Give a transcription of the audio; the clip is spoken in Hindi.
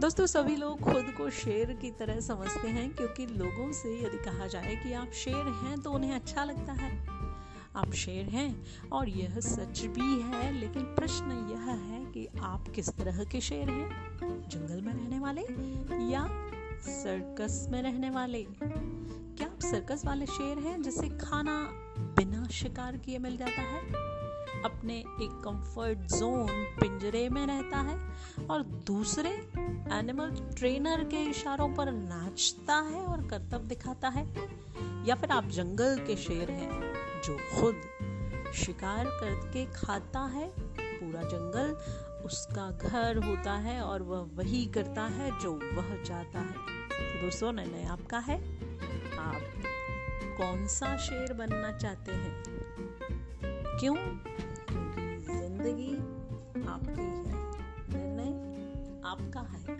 दोस्तों, सभी लोग खुद को शेर की तरह समझते हैं क्योंकि लोगों से यदि कहा जाए कि आप शेर हैं तो उन्हें अच्छा लगता है। आप शेर हैं और यह सच भी है, लेकिन प्रश्न यह है कि आप किस तरह के शेर हैं? जंगल में रहने वाले या सर्कस में रहने वाले? क्या आप सर्कस वाले शेर हैं जिसे खाना बिना शिकार किए मिल जाता है? अपने एक कंफर्ट जोन पिंजरे में रहता है और दूसरे एनिमल ट्रेनर के इशारों पर नाचता है और करतब दिखाता है। या फिर आप जंगल के शेर हैं जो खुद शिकार करके खाता है, पूरा जंगल उसका घर होता है और वह वही करता है जो वह चाहता है। तो दोस्तों, निर्णय आपका है। आप कौन सा शेर बनना चाहते हैं? क्यों? आपका है।